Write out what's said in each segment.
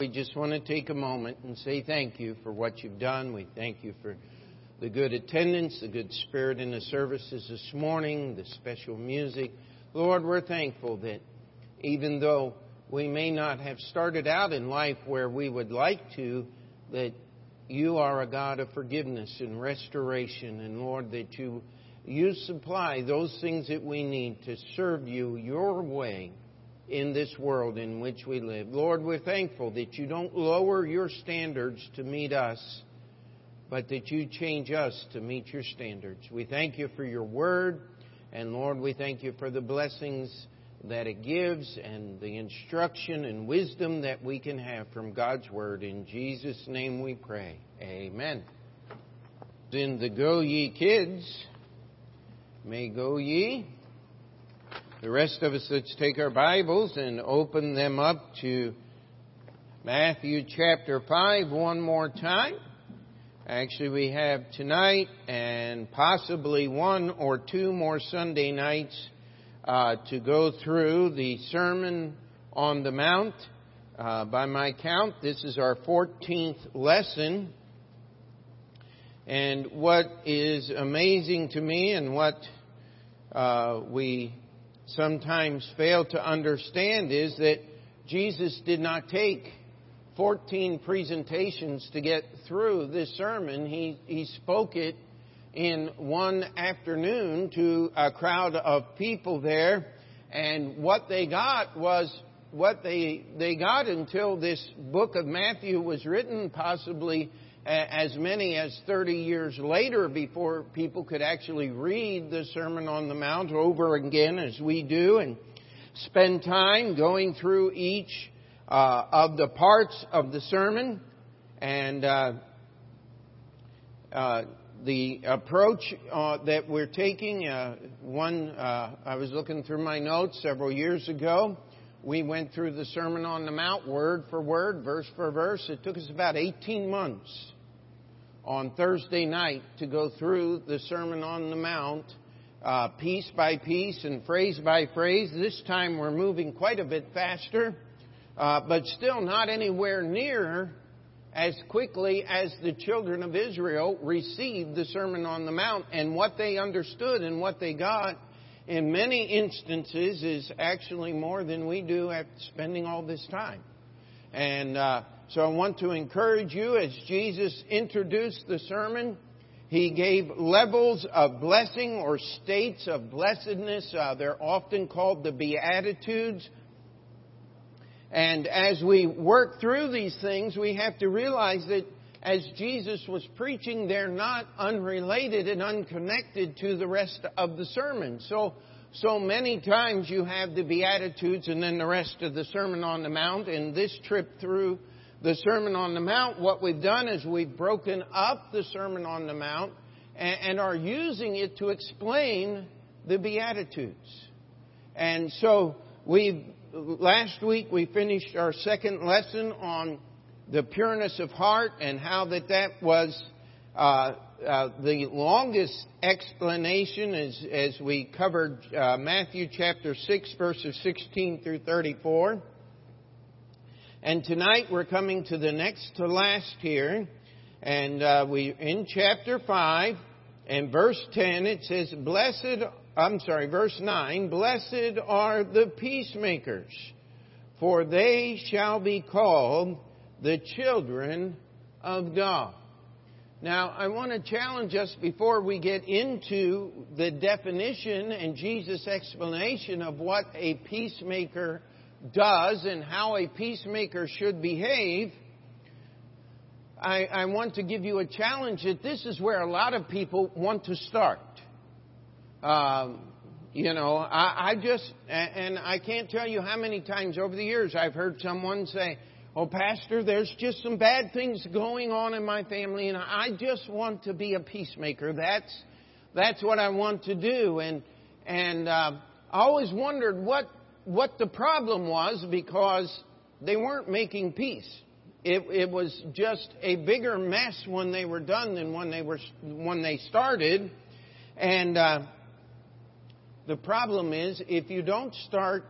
We just want to take a moment and say thank you for what you've done. We thank you for the good attendance, the good spirit in the services this morning, the special music. Lord, we're thankful that even though we may not have started out in life where we would like to, that you are a God of forgiveness and restoration, and Lord, that you you supply those things that we need to serve you your way in this world in which we live. Lord, we're thankful that you don't lower your standards to meet us, but that you change us to meet your standards. We thank you for your word, and Lord, we thank you for the blessings that it gives and the instruction and wisdom that we can have from God's word. In Jesus' name we pray. Amen. In the Go Ye Kids, may go ye. The rest of us, let's take our Bibles and open them up to Matthew chapter 5 one more time. Actually, we have tonight and possibly one or two more Sunday nights uh, to go through the Sermon on the Mount. Uh, by my count, this is our 14th lesson. And what is amazing to me and what uh, we sometimes fail to understand is that Jesus did not take 14 presentations to get through this sermon. He, he spoke it in one afternoon to a crowd of people there, and what they got was what they, they got until this book of Matthew was written, possibly as many as 30 years later before people could actually read the Sermon on the Mount over again as we do and spend time going through each uh, of the parts of the sermon and uh, uh, the approach uh, that we're taking. Uh, one, uh, I was looking through my notes several years ago. We went through the Sermon on the Mount word for word, verse for verse. It took us about 18 months on Thursday night to go through the Sermon on the Mount uh, piece by piece and phrase by phrase. This time we're moving quite a bit faster, uh, but still not anywhere near as quickly as the children of Israel received the Sermon on the Mount and what they understood and what they got. In many instances, is actually more than we do after spending all this time. And uh, so I want to encourage you as Jesus introduced the sermon, he gave levels of blessing or states of blessedness. Uh, they're often called the Beatitudes. And as we work through these things, we have to realize that as Jesus was preaching, they're not unrelated and unconnected to the rest of the sermon. So, so many times you have the Beatitudes and then the rest of the Sermon on the Mount, and this trip through the Sermon on the Mount, what we've done is we've broken up the Sermon on the Mount and, and are using it to explain the Beatitudes. And so we last week we finished our second lesson on the pureness of heart and how that that was uh, uh, the longest explanation as, as we covered uh, Matthew chapter 6 verses 16 through 34. And tonight we're coming to the next to last here. And uh, we in chapter 5 and verse 10 it says, Blessed, I'm sorry, verse 9, Blessed are the peacemakers, for they shall be called the children of God. Now, I want to challenge us before we get into the definition and Jesus' explanation of what a peacemaker does and how a peacemaker should behave, I, I, want to give you a challenge that this is where a lot of people want to start. Um, you know, I, I just, and I can't tell you how many times over the years I've heard someone say, Oh, Pastor, there's just some bad things going on in my family, and I just want to be a peacemaker. That's that's what I want to do. And and uh, I always wondered what what the problem was because they weren't making peace. It, it was just a bigger mess when they were done than when they were when they started, and uh, the problem is if you don't start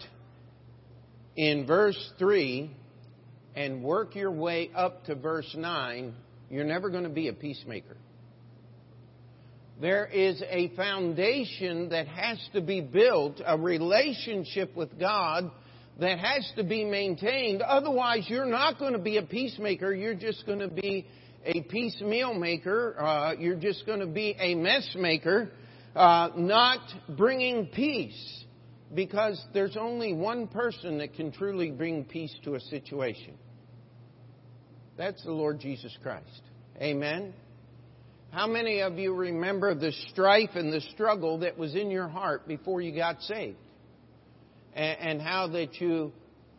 in verse three and work your way up to verse 9, you're never going to be a peacemaker. There is a foundation that has to be built, a relationship with God that has to be maintained. Otherwise, you're not going to be a peacemaker. You're just going to be a piecemeal maker. Uh, you're just going to be a mess maker, uh, not bringing peace. Because there's only one person that can truly bring peace to a situation. That's the Lord Jesus Christ. Amen. How many of you remember the strife and the struggle that was in your heart before you got saved? And, how that you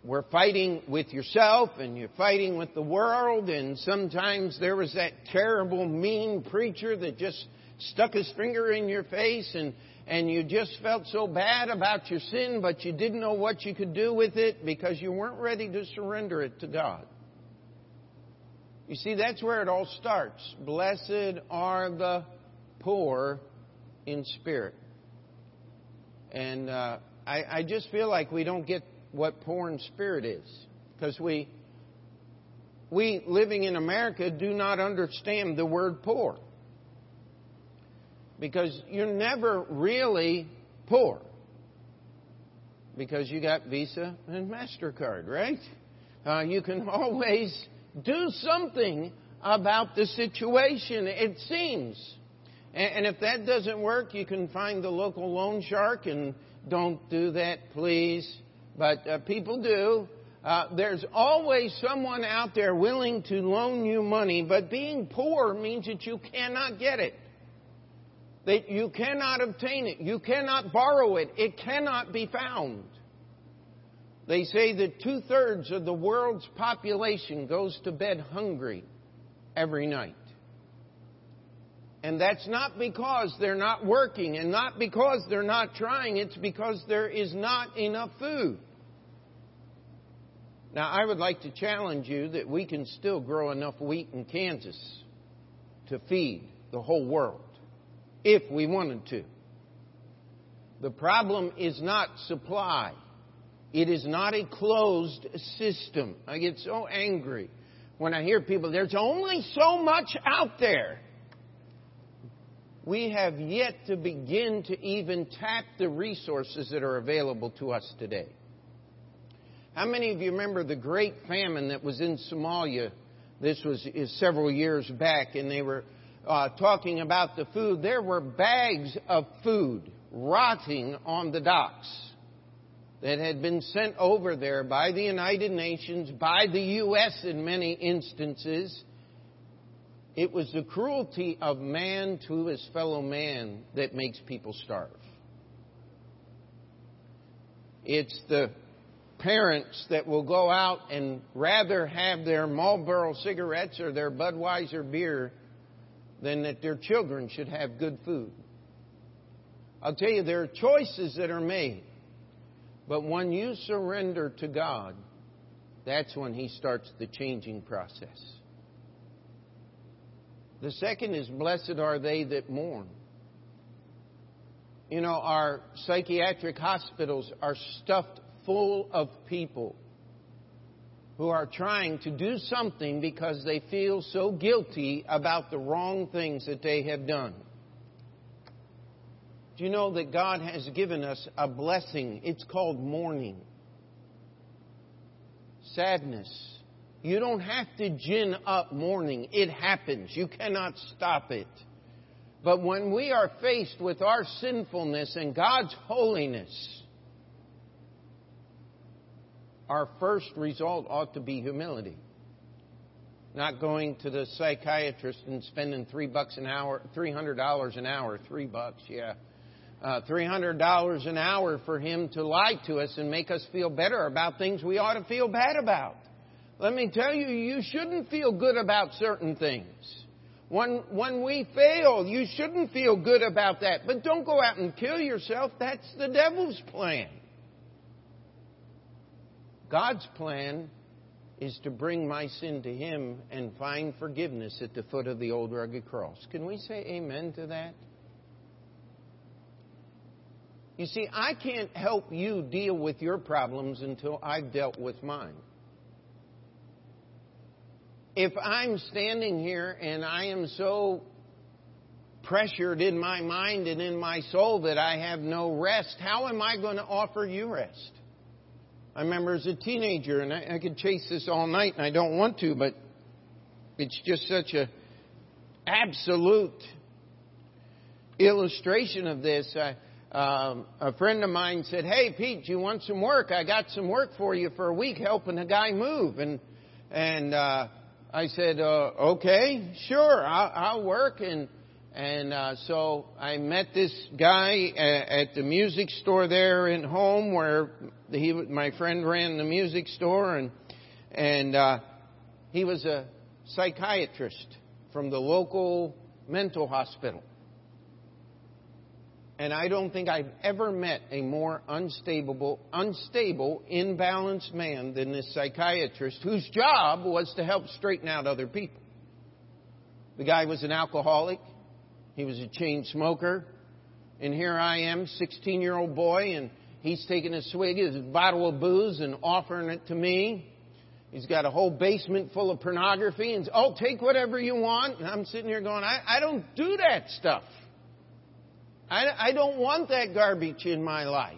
were fighting with yourself and you're fighting with the world, and sometimes there was that terrible, mean preacher that just stuck his finger in your face and, and you just felt so bad about your sin, but you didn't know what you could do with it because you weren't ready to surrender it to God. You see, that's where it all starts. Blessed are the poor in spirit. And uh, I, I just feel like we don't get what poor in spirit is. Because we, we living in America do not understand the word poor. Because you're never really poor. Because you got Visa and MasterCard, right? Uh, you can always do something about the situation, it seems. And if that doesn't work, you can find the local loan shark, and don't do that, please. But uh, people do. Uh, there's always someone out there willing to loan you money, but being poor means that you cannot get it. That you cannot obtain it. You cannot borrow it. It cannot be found. They say that two thirds of the world's population goes to bed hungry every night. And that's not because they're not working and not because they're not trying, it's because there is not enough food. Now, I would like to challenge you that we can still grow enough wheat in Kansas to feed the whole world if we wanted to. The problem is not supply. It is not a closed system. I get so angry when I hear people, there's only so much out there. We have yet to begin to even tap the resources that are available to us today. How many of you remember the great famine that was in Somalia? This was several years back, and they were uh, talking about the food. There were bags of food rotting on the docks that had been sent over there by the United Nations, by the U.S. in many instances. It was the cruelty of man to his fellow man that makes people starve. It's the parents that will go out and rather have their Marlboro cigarettes or their Budweiser beer than that their children should have good food. I'll tell you, there are choices that are made. But when you surrender to God, that's when He starts the changing process. The second is, blessed are they that mourn. You know, our psychiatric hospitals are stuffed full of people who are trying to do something because they feel so guilty about the wrong things that they have done. Do you know that God has given us a blessing? It's called mourning. Sadness. You don't have to gin up mourning. It happens. You cannot stop it. But when we are faced with our sinfulness and God's holiness, our first result ought to be humility. Not going to the psychiatrist and spending three bucks an hour, three hundred dollars an hour, three bucks, yeah uh, $300 an hour for him to lie to us and make us feel better about things we ought to feel bad about. Let me tell you, you shouldn't feel good about certain things. When, when we fail, you shouldn't feel good about that. But don't go out and kill yourself. That's the devil's plan. God's plan is to bring my sin to Him and find forgiveness at the foot of the old rugged cross. Can we say amen to that? You see, I can't help you deal with your problems until I've dealt with mine. if I'm standing here and I am so pressured in my mind and in my soul that I have no rest, how am I going to offer you rest? I remember as a teenager, and I, I could chase this all night, and I don't want to, but it's just such a absolute illustration of this. I, um, a friend of mine said, "Hey, Pete, you want some work? I got some work for you for a week, helping a guy move." And and uh, I said, uh, "Okay, sure, I'll, I'll work." And and uh, so I met this guy at, at the music store there in home, where he my friend ran the music store, and and uh, he was a psychiatrist from the local mental hospital. And I don't think I've ever met a more unstable, unstable, imbalanced man than this psychiatrist whose job was to help straighten out other people. The guy was an alcoholic. He was a chain smoker. And here I am, 16 year old boy, and he's taking a swig of his bottle of booze and offering it to me. He's got a whole basement full of pornography and, oh, take whatever you want. And I'm sitting here going, I, I don't do that stuff. I, I don't want that garbage in my life.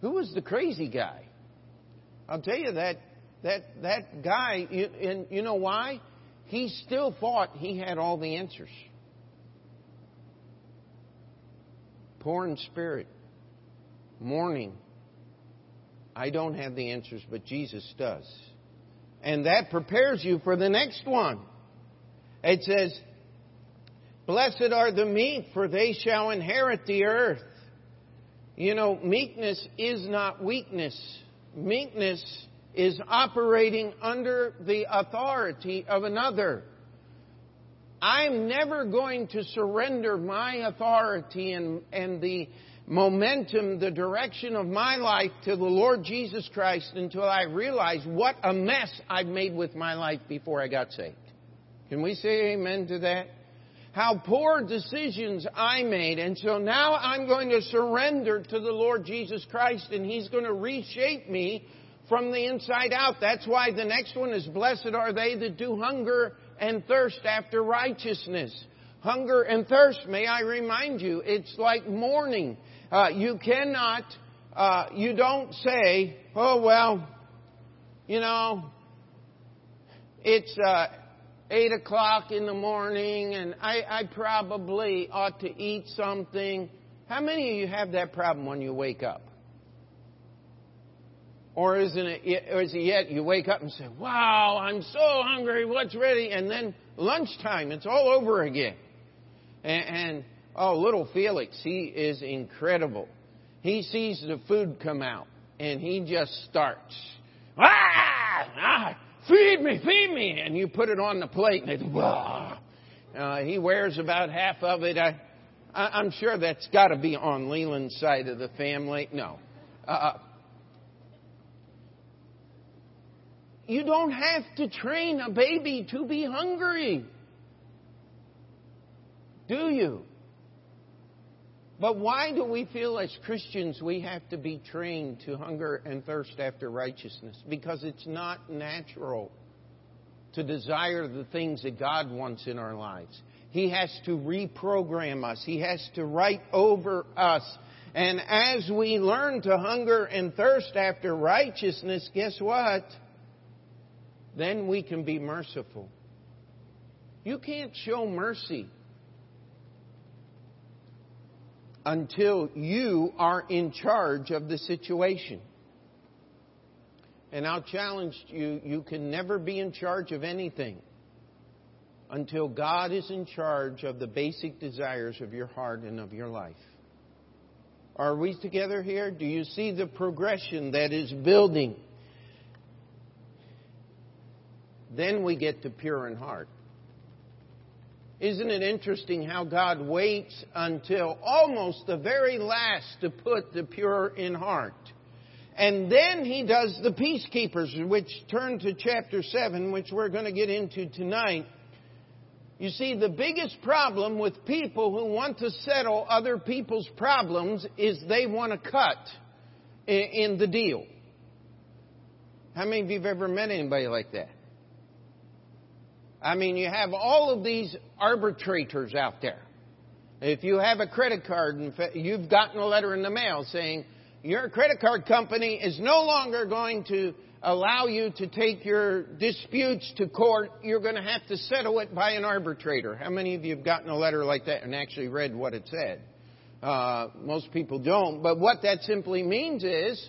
Who was the crazy guy? I'll tell you that that that guy. You, and you know why? He still thought he had all the answers. Poor in spirit, mourning. I don't have the answers, but Jesus does. And that prepares you for the next one. It says, Blessed are the meek, for they shall inherit the earth. You know, meekness is not weakness. Meekness is operating under the authority of another. I'm never going to surrender my authority and, and the momentum, the direction of my life to the Lord Jesus Christ until I realize what a mess I've made with my life before I got saved. Can we say amen to that? How poor decisions I made. And so now I'm going to surrender to the Lord Jesus Christ and He's going to reshape me from the inside out. That's why the next one is blessed are they that do hunger and thirst after righteousness. Hunger and thirst, may I remind you, it's like mourning. Uh, you cannot, uh, you don't say, oh well, you know, it's, uh, 8 o'clock in the morning and I, I probably ought to eat something. How many of you have that problem when you wake up? Or isn't it, or is it yet you wake up and say, wow, I'm so hungry, what's ready? And then lunchtime, it's all over again. And, and oh, little Felix, he is incredible. He sees the food come out and he just starts. Ah! ah feed me, feed me, and you put it on the plate, and it's blah. Uh, he wears about half of it. I, I, I'm sure that's got to be on Leland's side of the family. No. Uh, you don't have to train a baby to be hungry. Do you? But why do we feel as Christians we have to be trained to hunger and thirst after righteousness? Because it's not natural to desire the things that God wants in our lives. He has to reprogram us. He has to write over us. And as we learn to hunger and thirst after righteousness, guess what? Then we can be merciful. You can't show mercy until you are in charge of the situation. And I'll challenge you, you can never be in charge of anything until God is in charge of the basic desires of your heart and of your life. Are we together here? Do you see the progression that is building? Then we get to pure in heart. Isn't it interesting how God waits until almost the very last to put the pure in heart? And then he does the peacekeepers, which turn to chapter 7, which we're going to get into tonight. You see, the biggest problem with people who want to settle other people's problems is they want to cut in the deal. How many of you have ever met anybody like that? I mean, you have all of these arbitrators out there. If you have a credit card and you've gotten a letter in the mail saying your credit card company is no longer going to allow you to take your disputes to court, you're going to have to settle it by an arbitrator. How many of you have gotten a letter like that and actually read what it said? Uh, most people don't. But what that simply means is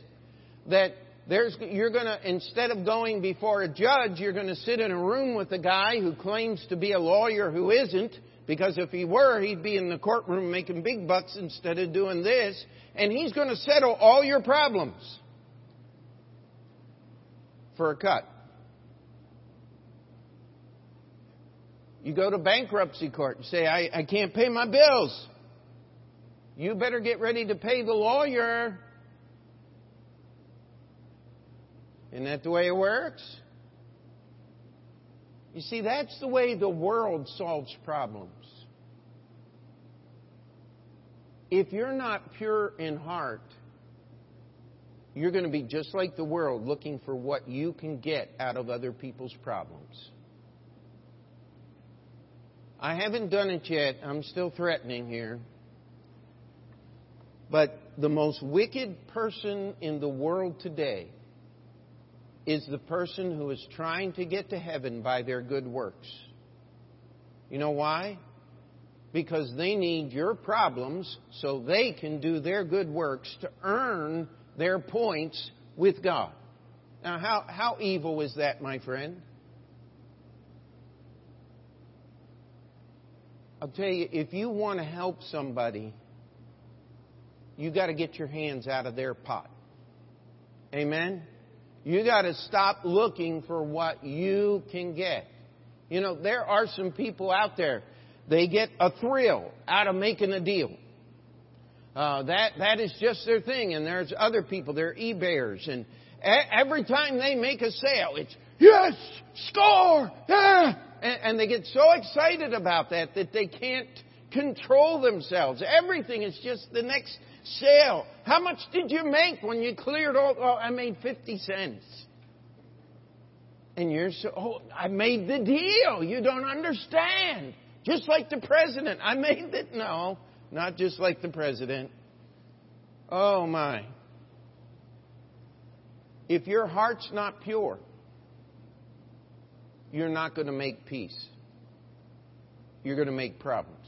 that there's, you're going to, instead of going before a judge, you're going to sit in a room with a guy who claims to be a lawyer who isn't, because if he were, he'd be in the courtroom making big bucks instead of doing this, and he's going to settle all your problems for a cut. You go to bankruptcy court and say, I, I can't pay my bills. You better get ready to pay the lawyer. Isn't that the way it works? You see, that's the way the world solves problems. If you're not pure in heart, you're going to be just like the world looking for what you can get out of other people's problems. I haven't done it yet. I'm still threatening here. But the most wicked person in the world today is the person who is trying to get to heaven by their good works. You know why? Because they need your problems so they can do their good works to earn their points with God. Now, how, how evil is that, my friend? I'll tell you, if you want to help somebody, you got to get your hands out of their pot. Amen? You got to stop looking for what you can get. You know, there are some people out there, they get a thrill out of making a deal. Uh, that that is just their thing. And there's other people, they're eBayers, and every time they make a sale, it's yes, score, yeah, and, and they get so excited about that that they can't control themselves. Everything is just the next sale. How much did you make when you cleared all? Oh, I made fifty cents. And you're so, oh, I made the deal. You don't understand. Just like the president. I made it. No not just like the president. Oh my. If your heart's not pure, you're not going to make peace. You're going to make problems.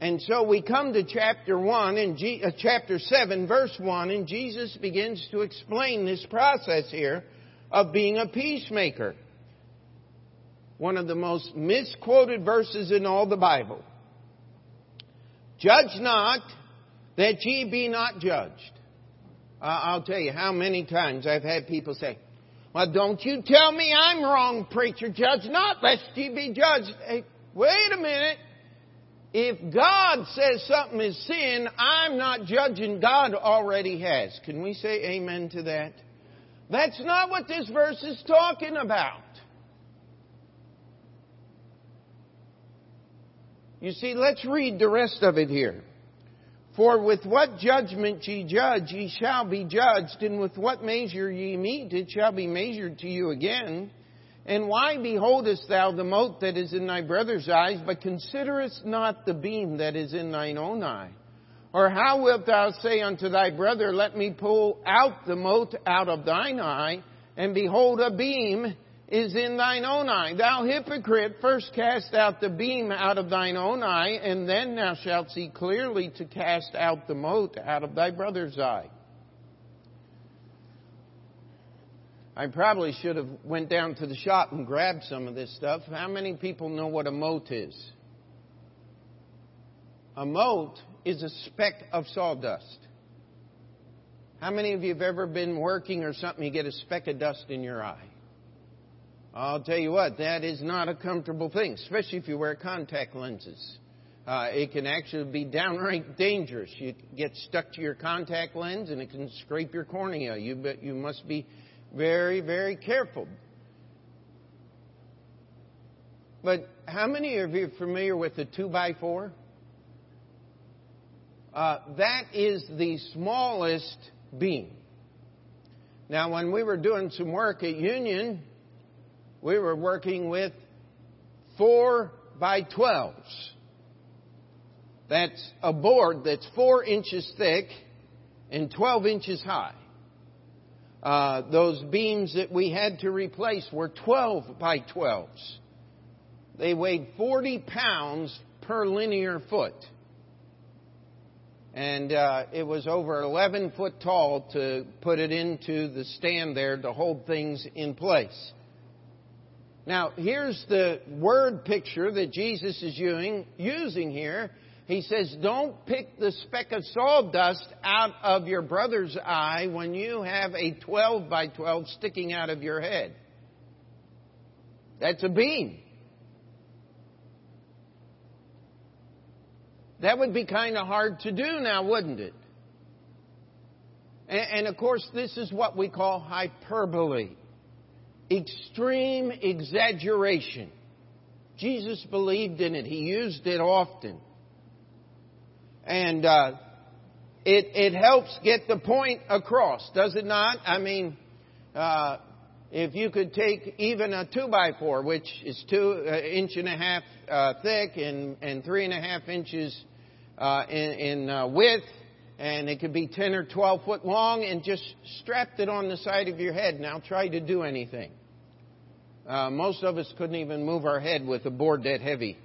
And so we come to chapter 1 and G, uh, chapter 7 verse 1 and Jesus begins to explain this process here of being a peacemaker. One of the most misquoted verses in all the Bible. Judge not that ye be not judged. I'll tell you how many times I've had people say, well, don't you tell me I'm wrong, preacher. Judge not, lest ye be judged. Hey, wait a minute. If God says something is sin, I'm not judging. God already has. Can we say amen to that? That's not what this verse is talking about. You see, let's read the rest of it here. For with what judgment ye judge, ye shall be judged, and with what measure ye mete, it shall be measured to you again. And why beholdest thou the mote that is in thy brother's eyes, but considerest not the beam that is in thine own eye? Or how wilt thou say unto thy brother, Let me pull out the mote out of thine eye, and behold, a beam is in thine own eye. Thou hypocrite, first cast out the beam out of thine own eye, and then thou shalt see clearly to cast out the mote out of thy brother's eye. I probably should have went down to the shop and grabbed some of this stuff. How many people know what a mote is? A mote is a speck of sawdust. How many of you have ever been working or something, you get a speck of dust in your eye? I'll tell you what, that is not a comfortable thing, especially if you wear contact lenses. Uh, it can actually be downright dangerous. You get stuck to your contact lens and it can scrape your cornea. You, you must be very, very careful. But how many of you are familiar with the 2 by 4 uh, that is the smallest beam. Now, when we were doing some work at Union, we were working with 4 by 12s. That's a board that's 4 inches thick and 12 inches high. Uh, those beams that we had to replace were 12 by 12s. They weighed 40 pounds per linear foot. And uh, it was over 11 foot tall to put it into the stand there to hold things in place. Now, here's the word picture that Jesus is using, using here. He says, Don't pick the speck of sawdust out of your brother's eye when you have a 12 by 12 sticking out of your head. That's a beam. That would be kind of hard to do now, wouldn't it? And, and, of course, this is what we call hyperbole extreme exaggeration. Jesus believed in it, he used it often. And uh, it, it helps get the point across, does it not? I mean, uh, if you could take even a two by four, which is two uh, inch and a half uh, thick and, and three and a half inches uh, in, in uh, width, and it could be 10 or 12 foot long, and just strapped it on the side of your head. Now try to do anything. Uh, most of us couldn't even move our head with a board that heavy,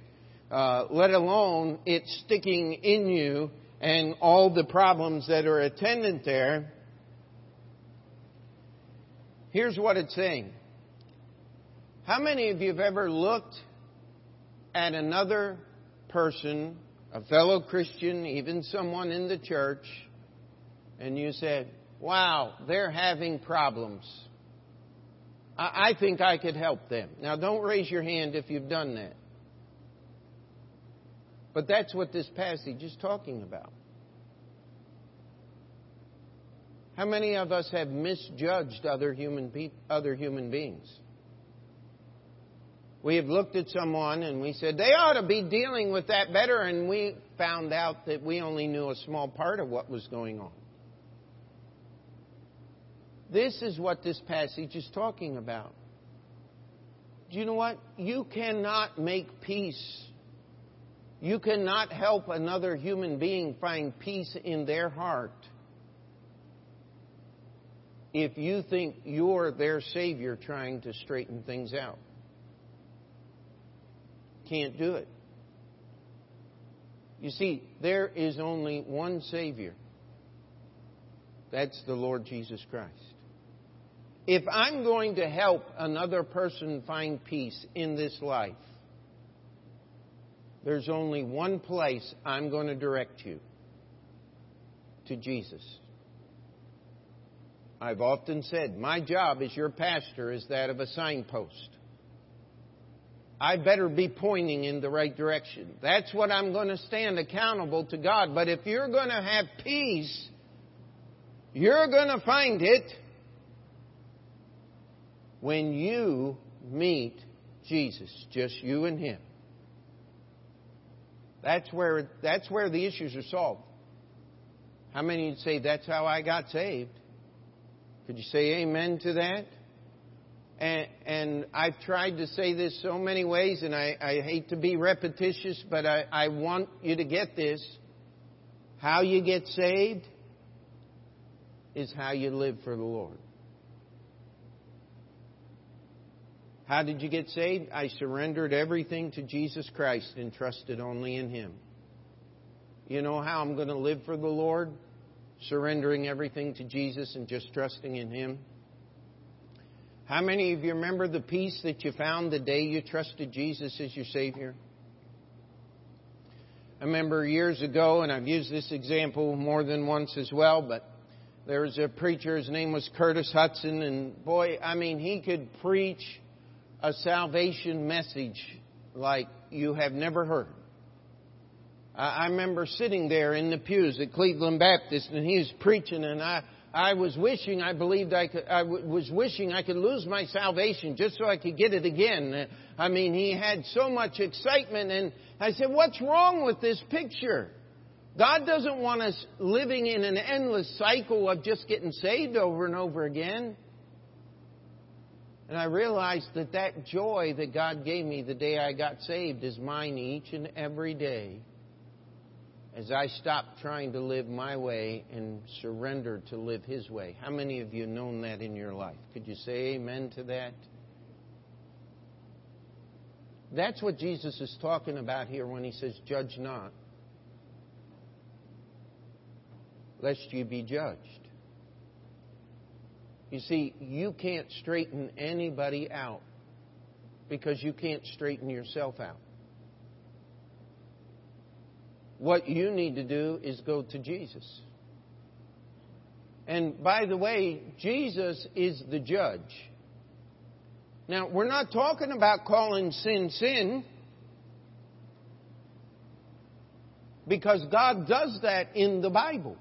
uh, let alone it sticking in you and all the problems that are attendant there. Here's what it's saying. How many of you have ever looked at another person a fellow Christian, even someone in the church, and you said, wow, they're having problems. I, I think I could help them. Now, don't raise your hand if you've done that. But that's what this passage is talking about. How many of us have misjudged other human, pe- other human beings? We have looked at someone and we said, they ought to be dealing with that better, and we found out that we only knew a small part of what was going on. This is what this passage is talking about. Do you know what? You cannot make peace. You cannot help another human being find peace in their heart if you think you're their Savior trying to straighten things out can't do it. You see, there is only one Savior. That's the Lord Jesus Christ. If I'm going to help another person find peace in this life, there's only one place I'm going to direct you to Jesus. I've often said, my job as your pastor is that of a signpost. I better be pointing in the right direction. That's what I'm going to stand accountable to God. But if you're going to have peace, you're going to find it when you meet Jesus, just you and Him. That's where, that's where the issues are solved. How many would say, That's how I got saved? Could you say amen to that? And, and, I've tried to say this so many ways, and I, I hate to be repetitious, but I, I want you to get this. How you get saved is how you live for the Lord. How did you get saved? I surrendered everything to Jesus Christ and trusted only in Him. You know how I'm going to live for the Lord? Surrendering everything to Jesus and just trusting in Him. How many of you remember the peace that you found the day you trusted Jesus as your Savior? I remember years ago, and I've used this example more than once as well, but there was a preacher, his name was Curtis Hutson, and boy, I mean, he could preach a salvation message like you have never heard. I remember sitting there in the pews at Cleveland Baptist, and he was preaching, and I, I was wishing, I believed I could, I was wishing I could lose my salvation just so I could get it again. I mean, he had so much excitement and I said, what's wrong with this picture? God doesn't want us living in an endless cycle of just getting saved over and over again. And I realized that that joy that God gave me the day I got saved is mine each and every day as I stopped trying to live my way and surrendered to live His way. How many of you known that in your life? Could you say amen to that? That's what Jesus is talking about here when He says, Judge not, lest you be judged. You see, you can't straighten anybody out because you can't straighten yourself out. What you need to do is go to Jesus. And by the way, Jesus is the judge. Now, we're not talking about calling sin sin. Because God does that in the Bible.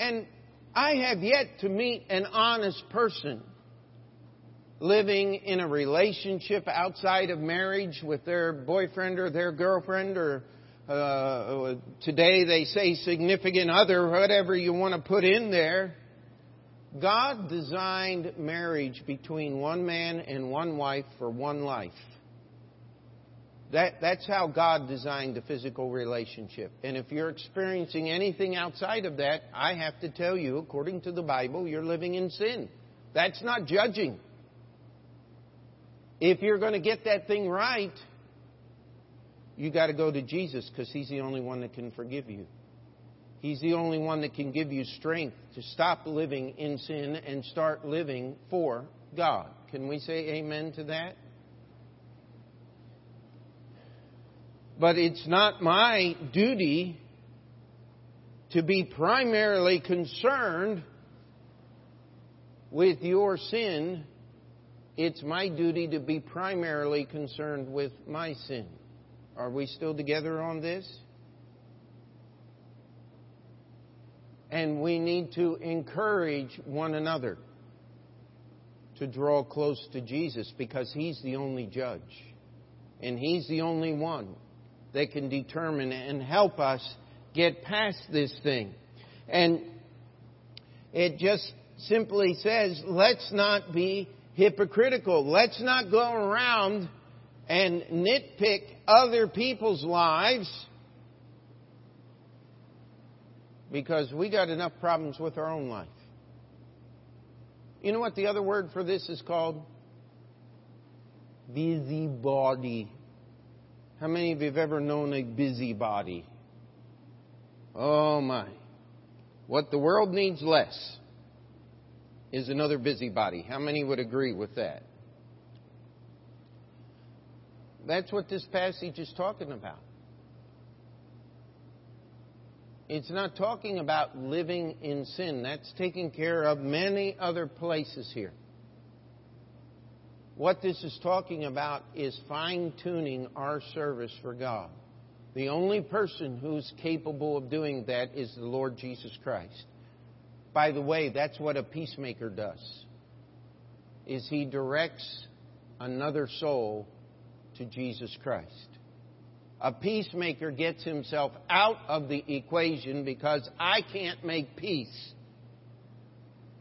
And I have yet to meet an honest person living in a relationship outside of marriage with their boyfriend or their girlfriend or uh, today they say significant other, whatever you want to put in there. God designed marriage between one man and one wife for one life. That, that's how God designed the physical relationship. And if you're experiencing anything outside of that, I have to tell you, according to the Bible, you're living in sin. That's not judging. If you're going to get that thing right, you got to go to Jesus because He's the only one that can forgive you. He's the only one that can give you strength to stop living in sin and start living for God. Can we say amen to that? But it's not my duty to be primarily concerned with your sin. It's my duty to be primarily concerned with my sin. Are we still together on this? And we need to encourage one another to draw close to Jesus because He's the only judge. And He's the only one that can determine and help us get past this thing. And it just simply says, let's not be hypocritical. Let's not go around and nitpick other people's lives because we got enough problems with our own life. You know what the other word for this is called? Busybody. How many of you have ever known a busybody? Oh my. What the world needs less is another busybody. How many would agree with that? That's what this passage is talking about. It's not talking about living in sin. That's taking care of many other places here. What this is talking about is fine tuning our service for God. The only person who's capable of doing that is the Lord Jesus Christ. By the way, that's what a peacemaker does. Is he directs another soul to Jesus Christ. A peacemaker gets himself out of the equation because I can't make peace.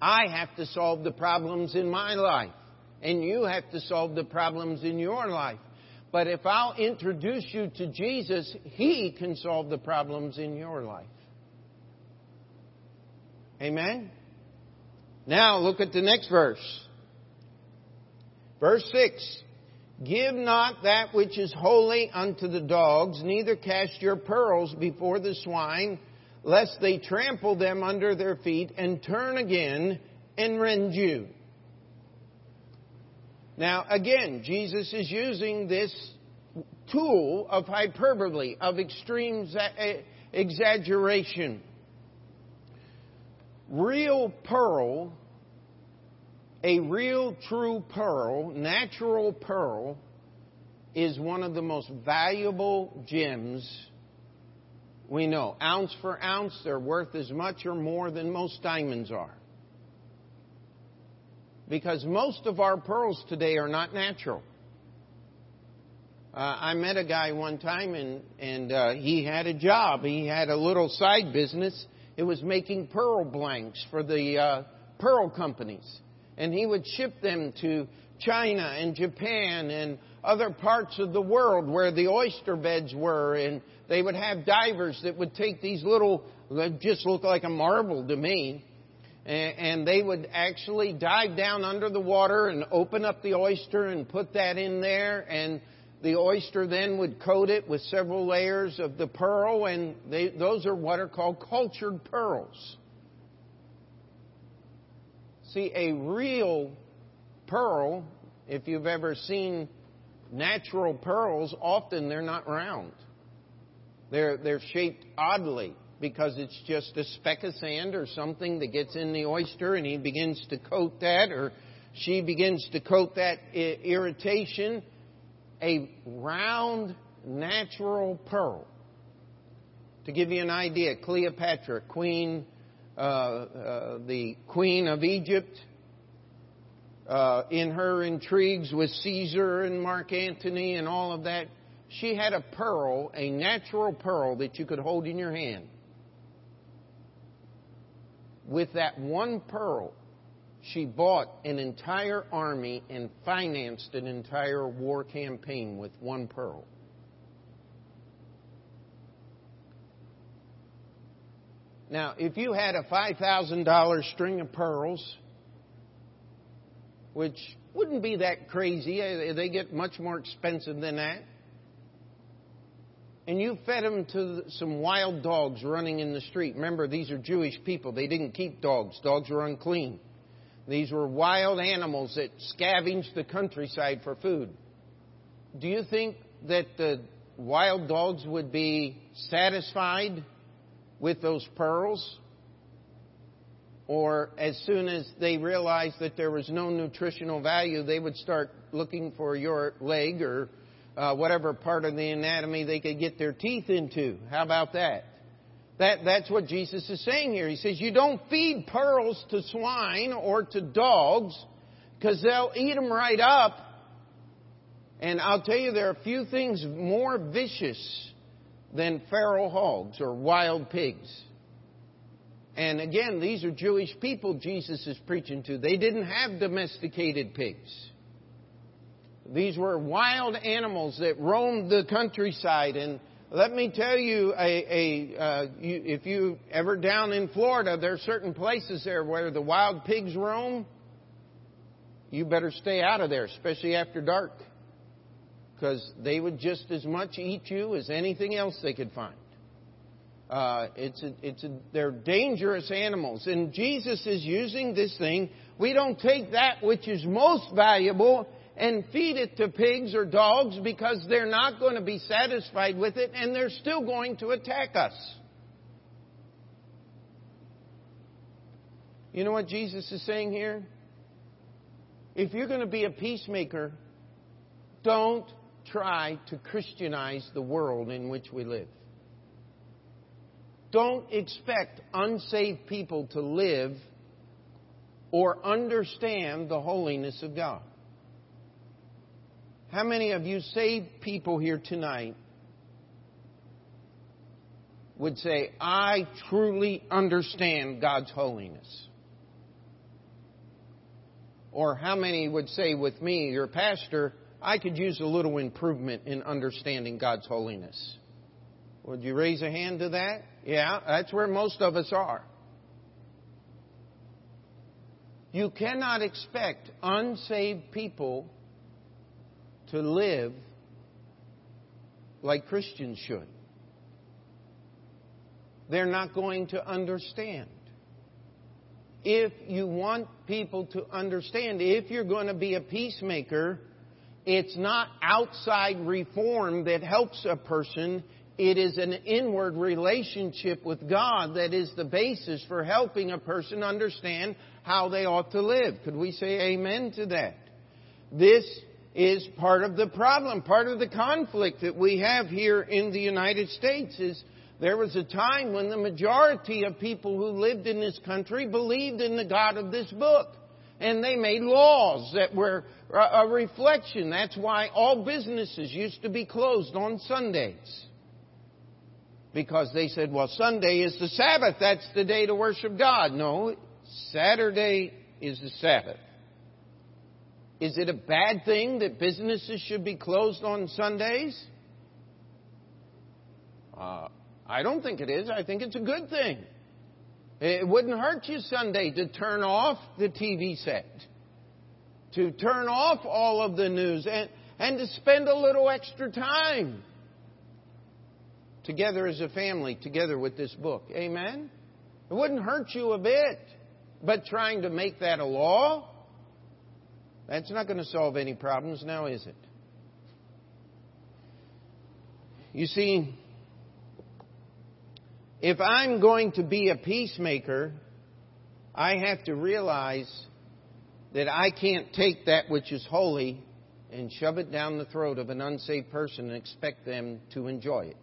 I have to solve the problems in my life, and you have to solve the problems in your life. But if I'll introduce you to Jesus, He can solve the problems in your life. Amen? Now look at the next verse. Verse 6. Give not that which is holy unto the dogs, neither cast your pearls before the swine, lest they trample them under their feet and turn again and rend you. Now, again, Jesus is using this tool of hyperbole, of extreme eh, exaggeration. Real pearl a real true pearl, natural pearl, is one of the most valuable gems we know. Ounce for ounce, they're worth as much or more than most diamonds are. Because most of our pearls today are not natural. Uh, I met a guy one time and, and uh, he had a job. He had a little side business. It was making pearl blanks for the uh, pearl companies. And he would ship them to China and Japan and other parts of the world where the oyster beds were. And they would have divers that would take these little, that just look like a marble to me, and they would actually dive down under the water and open up the oyster and put that in there and the oyster then would coat it with several layers of the pearl and they, those are what are called cultured pearls. See a real pearl if you've ever seen natural pearls often they're not round. They're they're shaped oddly because it's just a speck of sand or something that gets in the oyster and he begins to coat that or she begins to coat that irritation. A round, natural pearl. To give you an idea, Cleopatra, queen, uh, uh, the queen of Egypt, uh, in her intrigues with Caesar and Mark Antony and all of that, she had a pearl, a natural pearl that you could hold in your hand with that one pearl, she bought an entire army and financed an entire war campaign with one pearl. Now, if you had a $5,000 string of pearls, which wouldn't be that crazy, uh, they get much more expensive than that and you fed them to some wild dogs running in the street. Remember, these are Jewish people. They didn't keep dogs. Dogs were unclean. These were wild animals that scavenged the countryside for food. Do you think that the wild dogs would be satisfied with those pearls? Or as soon as they realized that there was no nutritional value, they would start looking for your leg or uh, whatever part of the anatomy they could get their teeth into. How about that? That, that's what Jesus is saying here. He says, you don't feed pearls to swine or to dogs because they'll eat them right up. And I'll tell you, there are few things more vicious than feral hogs or wild pigs. And again, these are Jewish people Jesus is preaching to. They didn't have domesticated pigs. These were wild animals that roamed the countryside. And let me tell you, a, a, uh, you, if you ever down in Florida, there are certain places there where the wild pigs roam. You better stay out of there, especially after dark, because they would just as much eat you as anything else they could find. Uh, it's a, it's a, they're dangerous animals, and Jesus is using this thing. We don't take that which is most valuable and feed it to pigs or dogs because they're not going to be satisfied with it and they're still going to attack us. You know what Jesus is saying here? If you're going to be a peacemaker, don't try to Christianize the world in which we live. Don't expect unsaved people to live or understand the holiness of God. How many of you saved people here tonight would say, I truly understand God's holiness? Or how many would say with me, your pastor, I could use a little improvement in understanding God's holiness? Would you raise a hand to that? Yeah, that's where most of us are. You cannot expect unsaved people to live like Christians should. They're not going to understand. If you want people to understand, if you're going to be a peacemaker, it's not outside reform that helps a person. It is an inward relationship with God that is the basis for helping a person understand how they ought to live. Could we say amen to that? This is part of the problem, part of the conflict that we have here in the United States is there was a time when the majority of people who lived in this country believed in the God of this book. And they made laws that were a reflection. That's why all businesses used to be closed on Sundays. Because they said, well, Sunday is the Sabbath. That's the day to worship God. No, Saturday is the Sabbath. Is it a bad thing that businesses should be closed on Sundays? Uh, I don't think it is. I think it's a good thing. It wouldn't hurt you Sunday to turn off the TV set, to turn off all of the news, and, and to spend a little extra time together as a family, together with this book. Amen? It wouldn't hurt you a bit. But trying to make that a law, that's not going to solve any problems now, is it? You see, if I'm going to be a peacemaker, I have to realize that I can't take that which is holy and shove it down the throat of an unsaved person and expect them to enjoy it.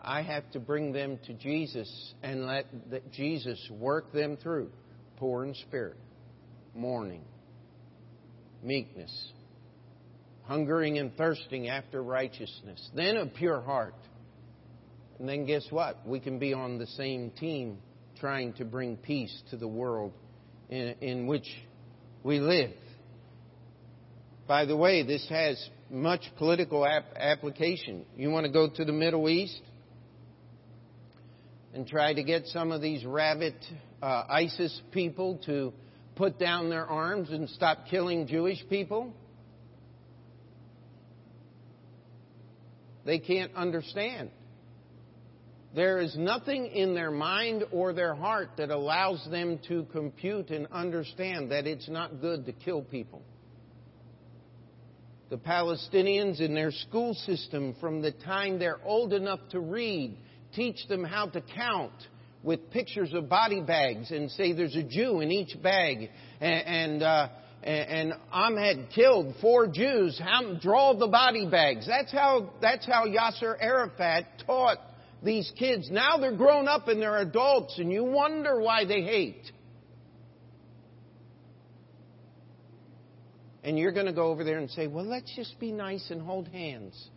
I have to bring them to Jesus and let Jesus work them through poor in spirit, mourning, meekness, hungering and thirsting after righteousness, then a pure heart. And then guess what? We can be on the same team trying to bring peace to the world in, in which we live. By the way, this has much political ap- application. You want to go to the Middle East? and try to get some of these rabid uh, ISIS people to put down their arms and stop killing Jewish people? They can't understand. There is nothing in their mind or their heart that allows them to compute and understand that it's not good to kill people. The Palestinians in their school system, from the time they're old enough to read, teach them how to count with pictures of body bags and say there's a Jew in each bag. And, and, uh, and Ahmed killed four Jews. How, draw the body bags. That's how, that's how Yasser Arafat taught these kids. Now they're grown up and they're adults and you wonder why they hate. And you're going to go over there and say, well, let's just be nice and hold hands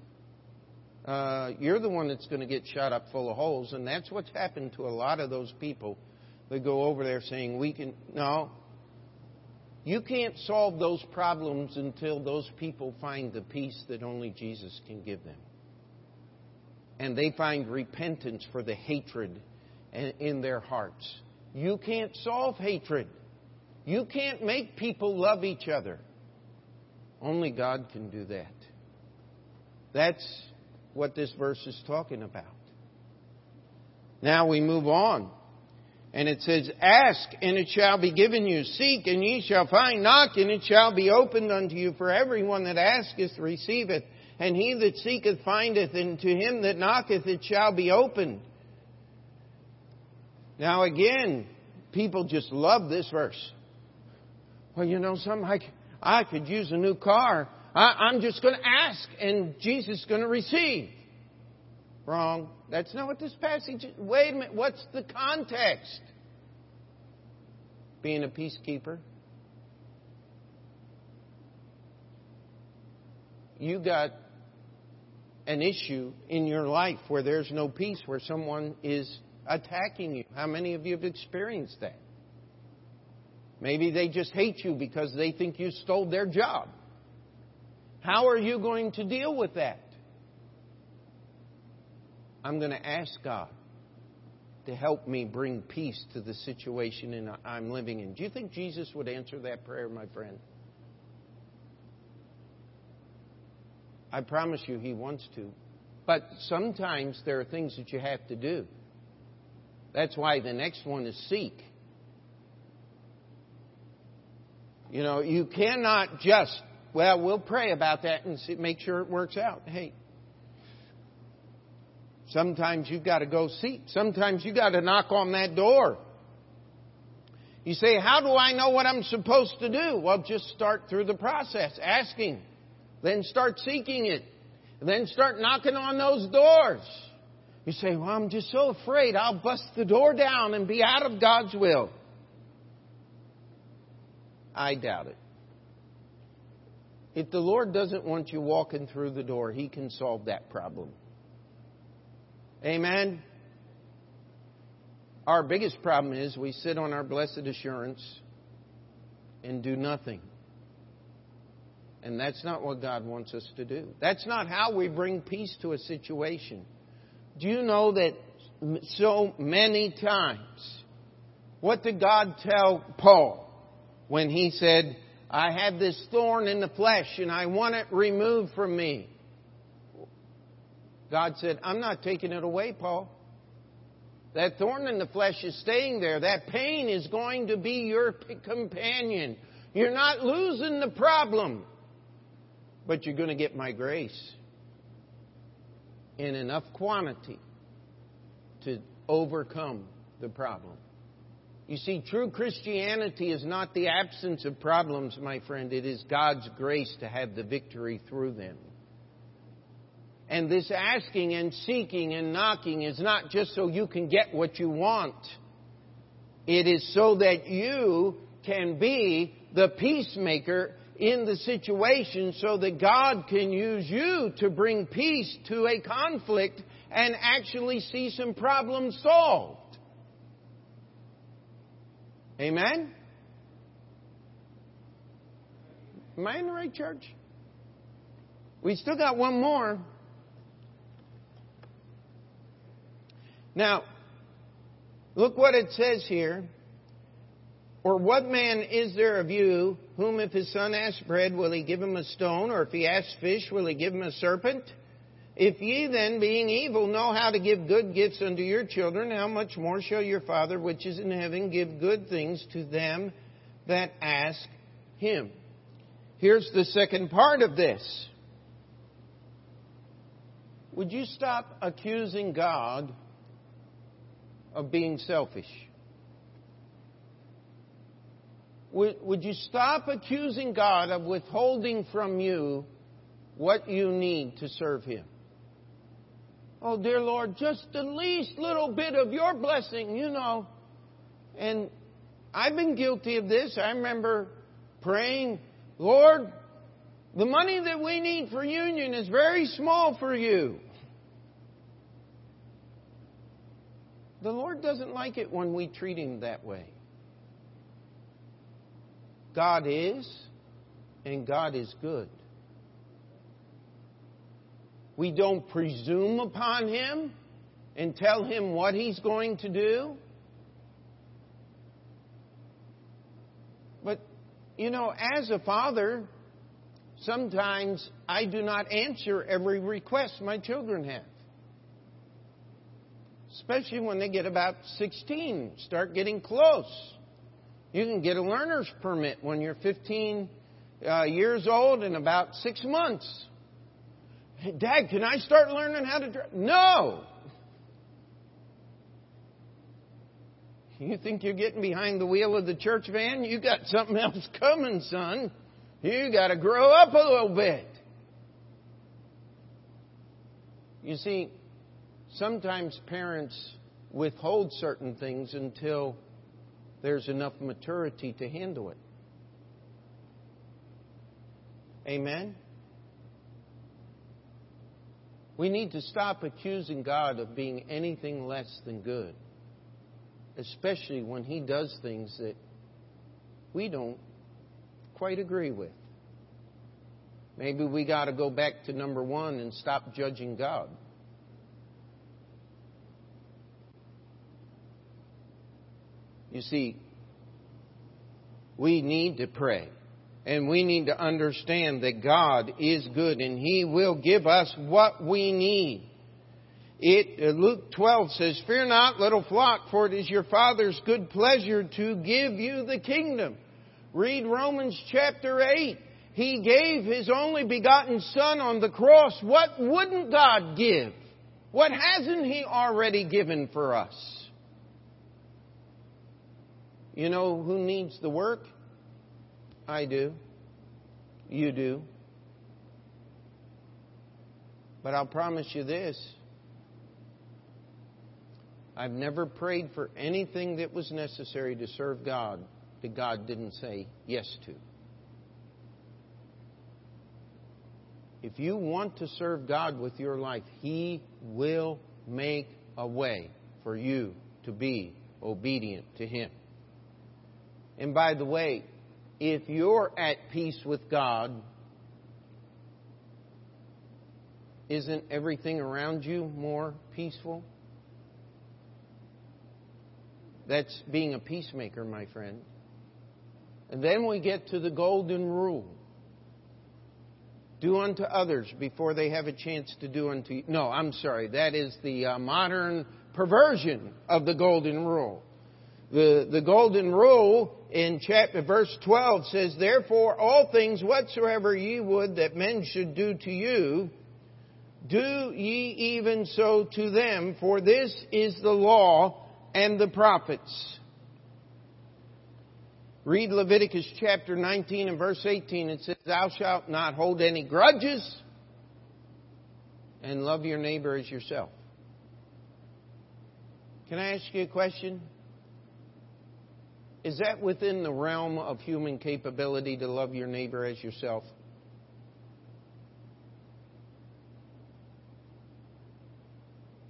uh, you're the one that's going to get shot up full of holes. And that's what's happened to a lot of those people that go over there saying, we can. No. You can't solve those problems until those people find the peace that only Jesus can give them. And they find repentance for the hatred in their hearts. You can't solve hatred. You can't make people love each other. Only God can do that. That's what this verse is talking about. Now we move on. And it says, Ask, and it shall be given you. Seek, and ye shall find. Knock, and it shall be opened unto you. For everyone that asketh receiveth, and he that seeketh findeth, and to him that knocketh it shall be opened. Now again, people just love this verse. Well, you know, something I, I could use a new car. I, am just going to ask and Jesus is going to receive. Wrong. That's not what this passage is. Wait a minute. What's the context? Being a peacekeeper. You got an issue in your life where there's no peace, where someone is attacking you. How many of you have experienced that? Maybe they just hate you because they think you stole their job. How are you going to deal with that? I'm going to ask God to help me bring peace to the situation in, I'm living in. Do you think Jesus would answer that prayer, my friend? I promise you he wants to. But sometimes there are things that you have to do. That's why the next one is seek. You know, you cannot just well, we'll pray about that and see, make sure it works out. Hey, sometimes you've got to go seek. Sometimes you've got to knock on that door. You say, How do I know what I'm supposed to do? Well, just start through the process, asking. Then start seeking it. Then start knocking on those doors. You say, Well, I'm just so afraid I'll bust the door down and be out of God's will. I doubt it. If the Lord doesn't want you walking through the door, He can solve that problem. Amen? Our biggest problem is we sit on our blessed assurance and do nothing. And that's not what God wants us to do. That's not how we bring peace to a situation. Do you know that so many times, what did God tell Paul when he said, I have this thorn in the flesh and I want it removed from me? God said, I'm not taking it away, Paul. That thorn in the flesh is staying there. That pain is going to be your companion. You're not losing the problem but you're going to get my grace in enough quantity to overcome the problem. You see, true Christianity is not the absence of problems, my friend. It is God's grace to have the victory through them. And this asking and seeking and knocking is not just so you can get what you want. It is so that you can be the peacemaker in the situation so that God can use you to bring peace to a conflict and actually see some problems solved. Amen? Am I in the right church? We still got one more. Now, look what it says here. Or what man is there of you whom if his son asks bread, will he give him a stone? Or if he asks fish, will he give him a serpent? If ye then, being evil, know how to give good gifts unto your children, how much more shall your Father which is in heaven give good things to them that ask him? Here's the second part of this. Would you stop accusing God of being selfish? Would, you stop accusing God of withholding from you what you need to serve Him? Oh, dear Lord, just the least little bit of your blessing, you know. And I've been guilty of this. I remember praying, Lord, the money that we need for union is very small for you. The Lord doesn't like it when we treat Him that way. God is, and God is good. We don't presume upon Him and tell Him what He's going to do. But, you know, as a father, sometimes I do not answer every request my children have. Especially when they get about 16, start getting close. You can get a learner's permit when you're 15 uh, years old and about six months. Hey, Dad, can I start learning how to drive? No! You think you're getting behind the wheel of the church van? You got something else coming, son. You got to grow up a little bit. You see, sometimes parents withhold certain things until there's enough maturity to handle it. Amen? We need to stop accusing God of being anything less than good, especially when He does things that we don't quite agree with. Maybe we got to go back to number one and stop judging God. You see, we need to pray. And we need to understand that God is good and He will give us what we need. It, uh, Luke 12 says, Fear not, little flock, for it is your Father's good pleasure to give you the kingdom. Read Romans chapter 8. He gave His only begotten Son on the cross. What wouldn't God give? What hasn't He already given for us? You know who needs the work? I do. You do. But I'll promise you this I've never prayed for anything that was necessary to serve God that God didn't say yes to. If you want to serve God with your life, He will make a way for you to be obedient to Him. And by the way, if you're at peace with God, isn't everything around you more peaceful? That's being a peacemaker, my friend. And then we get to the golden rule. Do unto others before they have a chance to do unto you. No, I'm sorry. That is the uh, modern perversion of the golden rule. The, the golden rule in chapter verse 12 says, Therefore all things whatsoever ye would that men should do to you, do ye even so to them, for this is the law and the prophets. Read Leviticus chapter 19 and verse 18. It says, Thou shalt not hold any grudges and love your neighbor as yourself. Can I ask you a question? Is that within the realm of human capability to love your neighbor as yourself?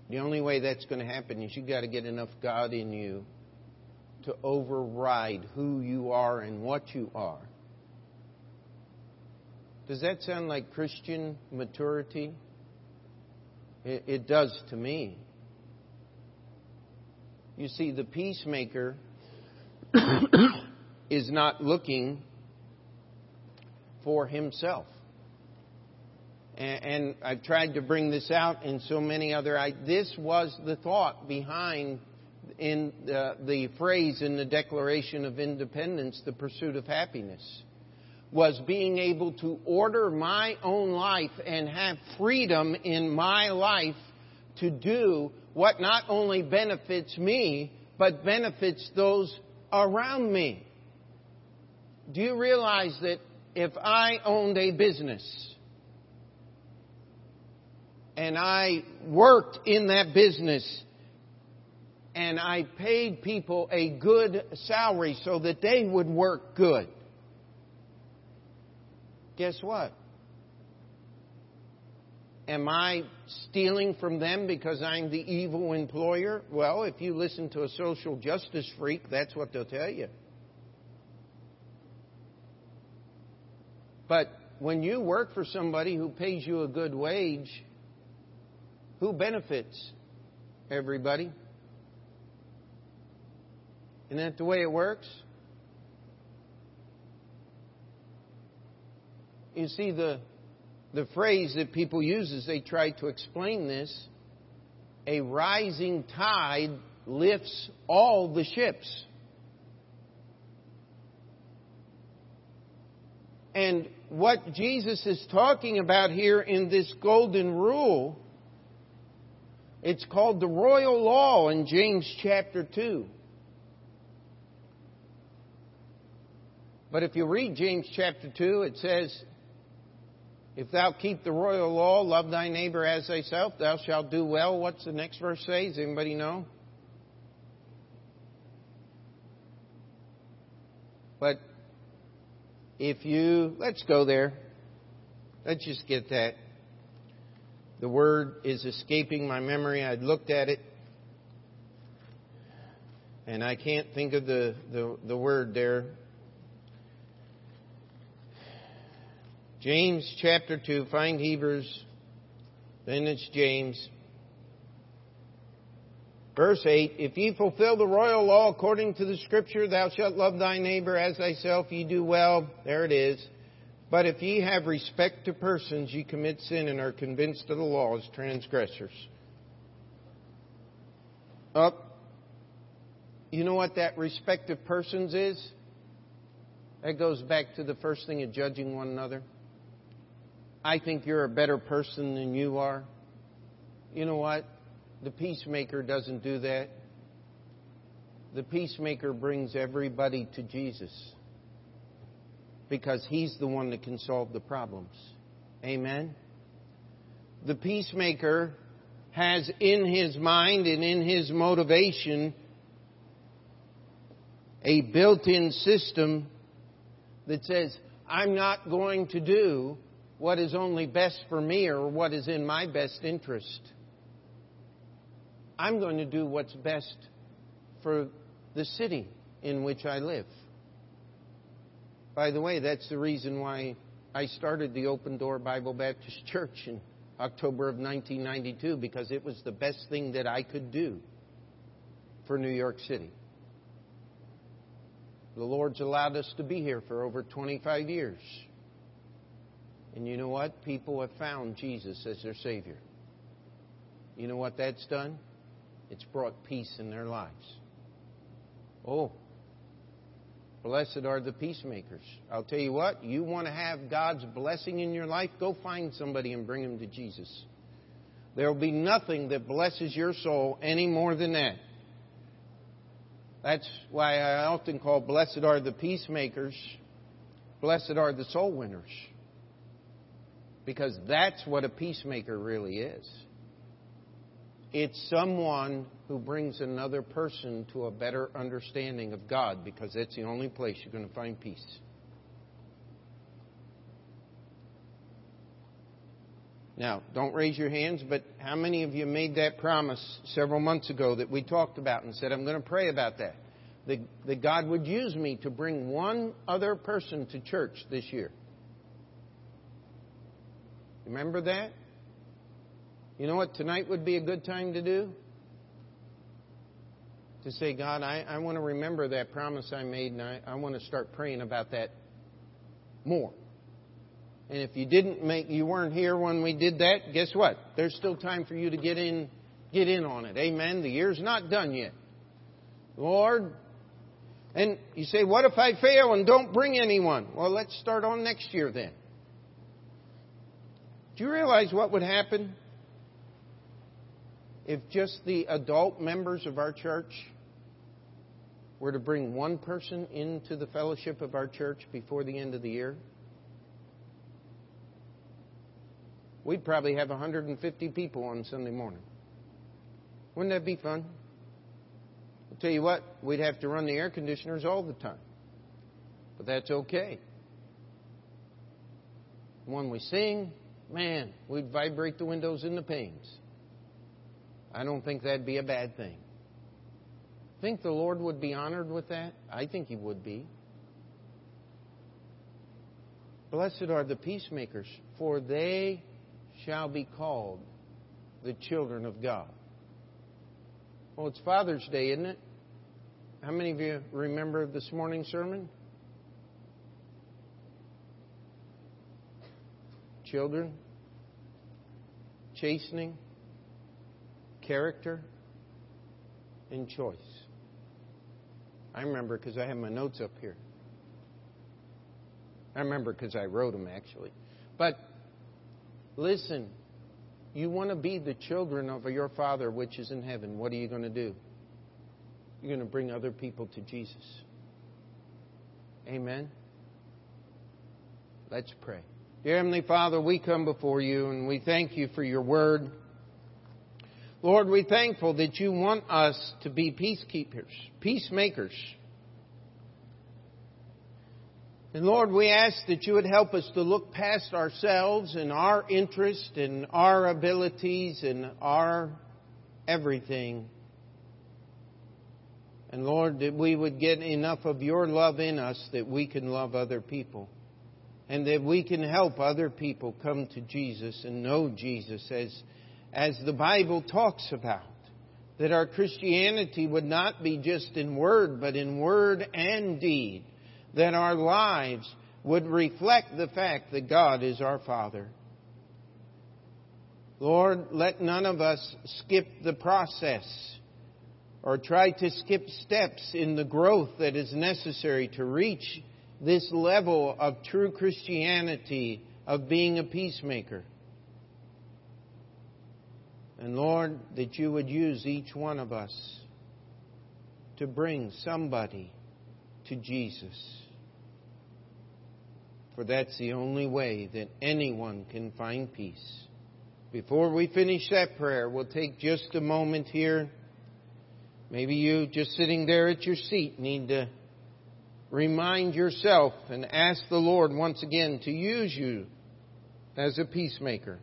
The only way that's going to happen is you've got to get enough God in you to override who you are and what you are. Does that sound like Christian maturity? It, it does to me. You see, the peacemaker is not looking for himself. And, and, I've tried to bring this out in so many other. I, this was the thought behind in the, the phrase in the Declaration of Independence, the pursuit of happiness, was being able to order my own life and have freedom in my life to do what not only benefits me, but benefits those around me. Do you realize that if I owned a business and I worked in that business and I paid people a good salary so that they would work good. Guess what? Am I stealing from them because I'm the evil employer? Well, if you listen to a social justice freak, that's what they'll tell you. But when you work for somebody who pays you a good wage, who benefits? Everybody. Isn't that the way it works? You see, the, the phrase that people use as they try to explain this a rising tide lifts all the ships. And what Jesus is talking about here in this golden rule, it's called the royal law in James chapter 2. But if you read James chapter 2, it says, If thou keep the royal law, love thy neighbor as thyself, thou shalt do well. What's the next verse say? Does anybody know? But if you, let's go there. Let's just get that. The word is escaping my memory. I'd looked at it, and I can't think of the, the, the word there. James chapter 2, find Hebrews, then it's James. Verse 8, If ye fulfill the royal law according to the scripture, thou shalt love thy neighbor as thyself, ye do well. There it is. But if ye have respect to persons, ye commit sin and are convinced of the law as transgressors. Up. You know what that respect of persons is? That goes back to the first thing of judging one another. I think you're a better person than you are. You know what? The peacemaker doesn't do that. The peacemaker brings everybody to Jesus because he's the one that can solve the problems. Amen? The peacemaker has in his mind and in his motivation a built in system that says, I'm not going to do what is only best for me or what is in my best interest. I'm going to do what's best for the city in which I live. By the way, that's the reason why I started the Open Door Bible Baptist Church in October of 1992 because it was the best thing that I could do for New York City. The Lord's allowed us to be here for over 25 years. And you know what? People have found Jesus as their Savior. You know what that's done? It's brought peace in their lives. Oh, blessed are the peacemakers. I'll tell you what, you want to have God's blessing in your life, go find somebody and bring them to Jesus. There will be nothing that blesses your soul any more than that. That's why I often call blessed are the peacemakers, blessed are the soul winners. Because that's what a peacemaker really is. It's someone who brings another person to a better understanding of God because that's the only place you're going to find peace. Now, don't raise your hands, but how many of you made that promise several months ago that we talked about and said, I'm going to pray about that? That, that God would use me to bring one other person to church this year. Remember that? You know what tonight would be a good time to do? To say, God, I, I want to remember that promise I made and I, I want to start praying about that more. And if you didn't make, you weren't here when we did that, guess what? There's still time for you to get in, get in on it. Amen. The year's not done yet. Lord, and you say, what if I fail and don't bring anyone? Well, let's start on next year then. Do you realize what would happen if just the adult members of our church were to bring one person into the fellowship of our church before the end of the year? We'd probably have 150 people on Sunday morning. Wouldn't that be fun? I'll tell you what, we'd have to run the air conditioners all the time. But that's okay. When we sing, man, we'd vibrate the windows and the panes. I don't think that'd be a bad thing. Think the Lord would be honored with that? I think He would be. Blessed are the peacemakers, for they shall be called the children of God. Well, it's Father's Day, isn't it? How many of you remember this morning's sermon? Children, chastening, character, and choice. I remember because I have my notes up here. I remember because I wrote them actually. But listen, you want to be the children of your Father which is in heaven. What are you going to do? You're going to bring other people to Jesus. Amen. Let's pray. Dear Heavenly Father, we come before you and we thank you for your word. Lord, we're thankful that you want us to be peacekeepers, peacemakers. And Lord, we ask that you would help us to look past ourselves and our interest and our abilities and our everything. And Lord, that we would get enough of your love in us that we can love other people. And that we can help other people come to Jesus and know Jesus as as the Bible talks about. That our Christianity would not be just in word, but in word and deed. That our lives would reflect the fact that God is our Father. Lord, let none of us skip the process or try to skip steps in the growth that is necessary to reach this level of true Christianity of being a peacemaker. And Lord, that you would use each one of us to bring somebody to Jesus. For that's the only way that anyone can find peace. Before we finish that prayer, we'll take just a moment here. Maybe you, just sitting there at your seat, need to remind yourself and ask the Lord once again to use you as a peacemaker.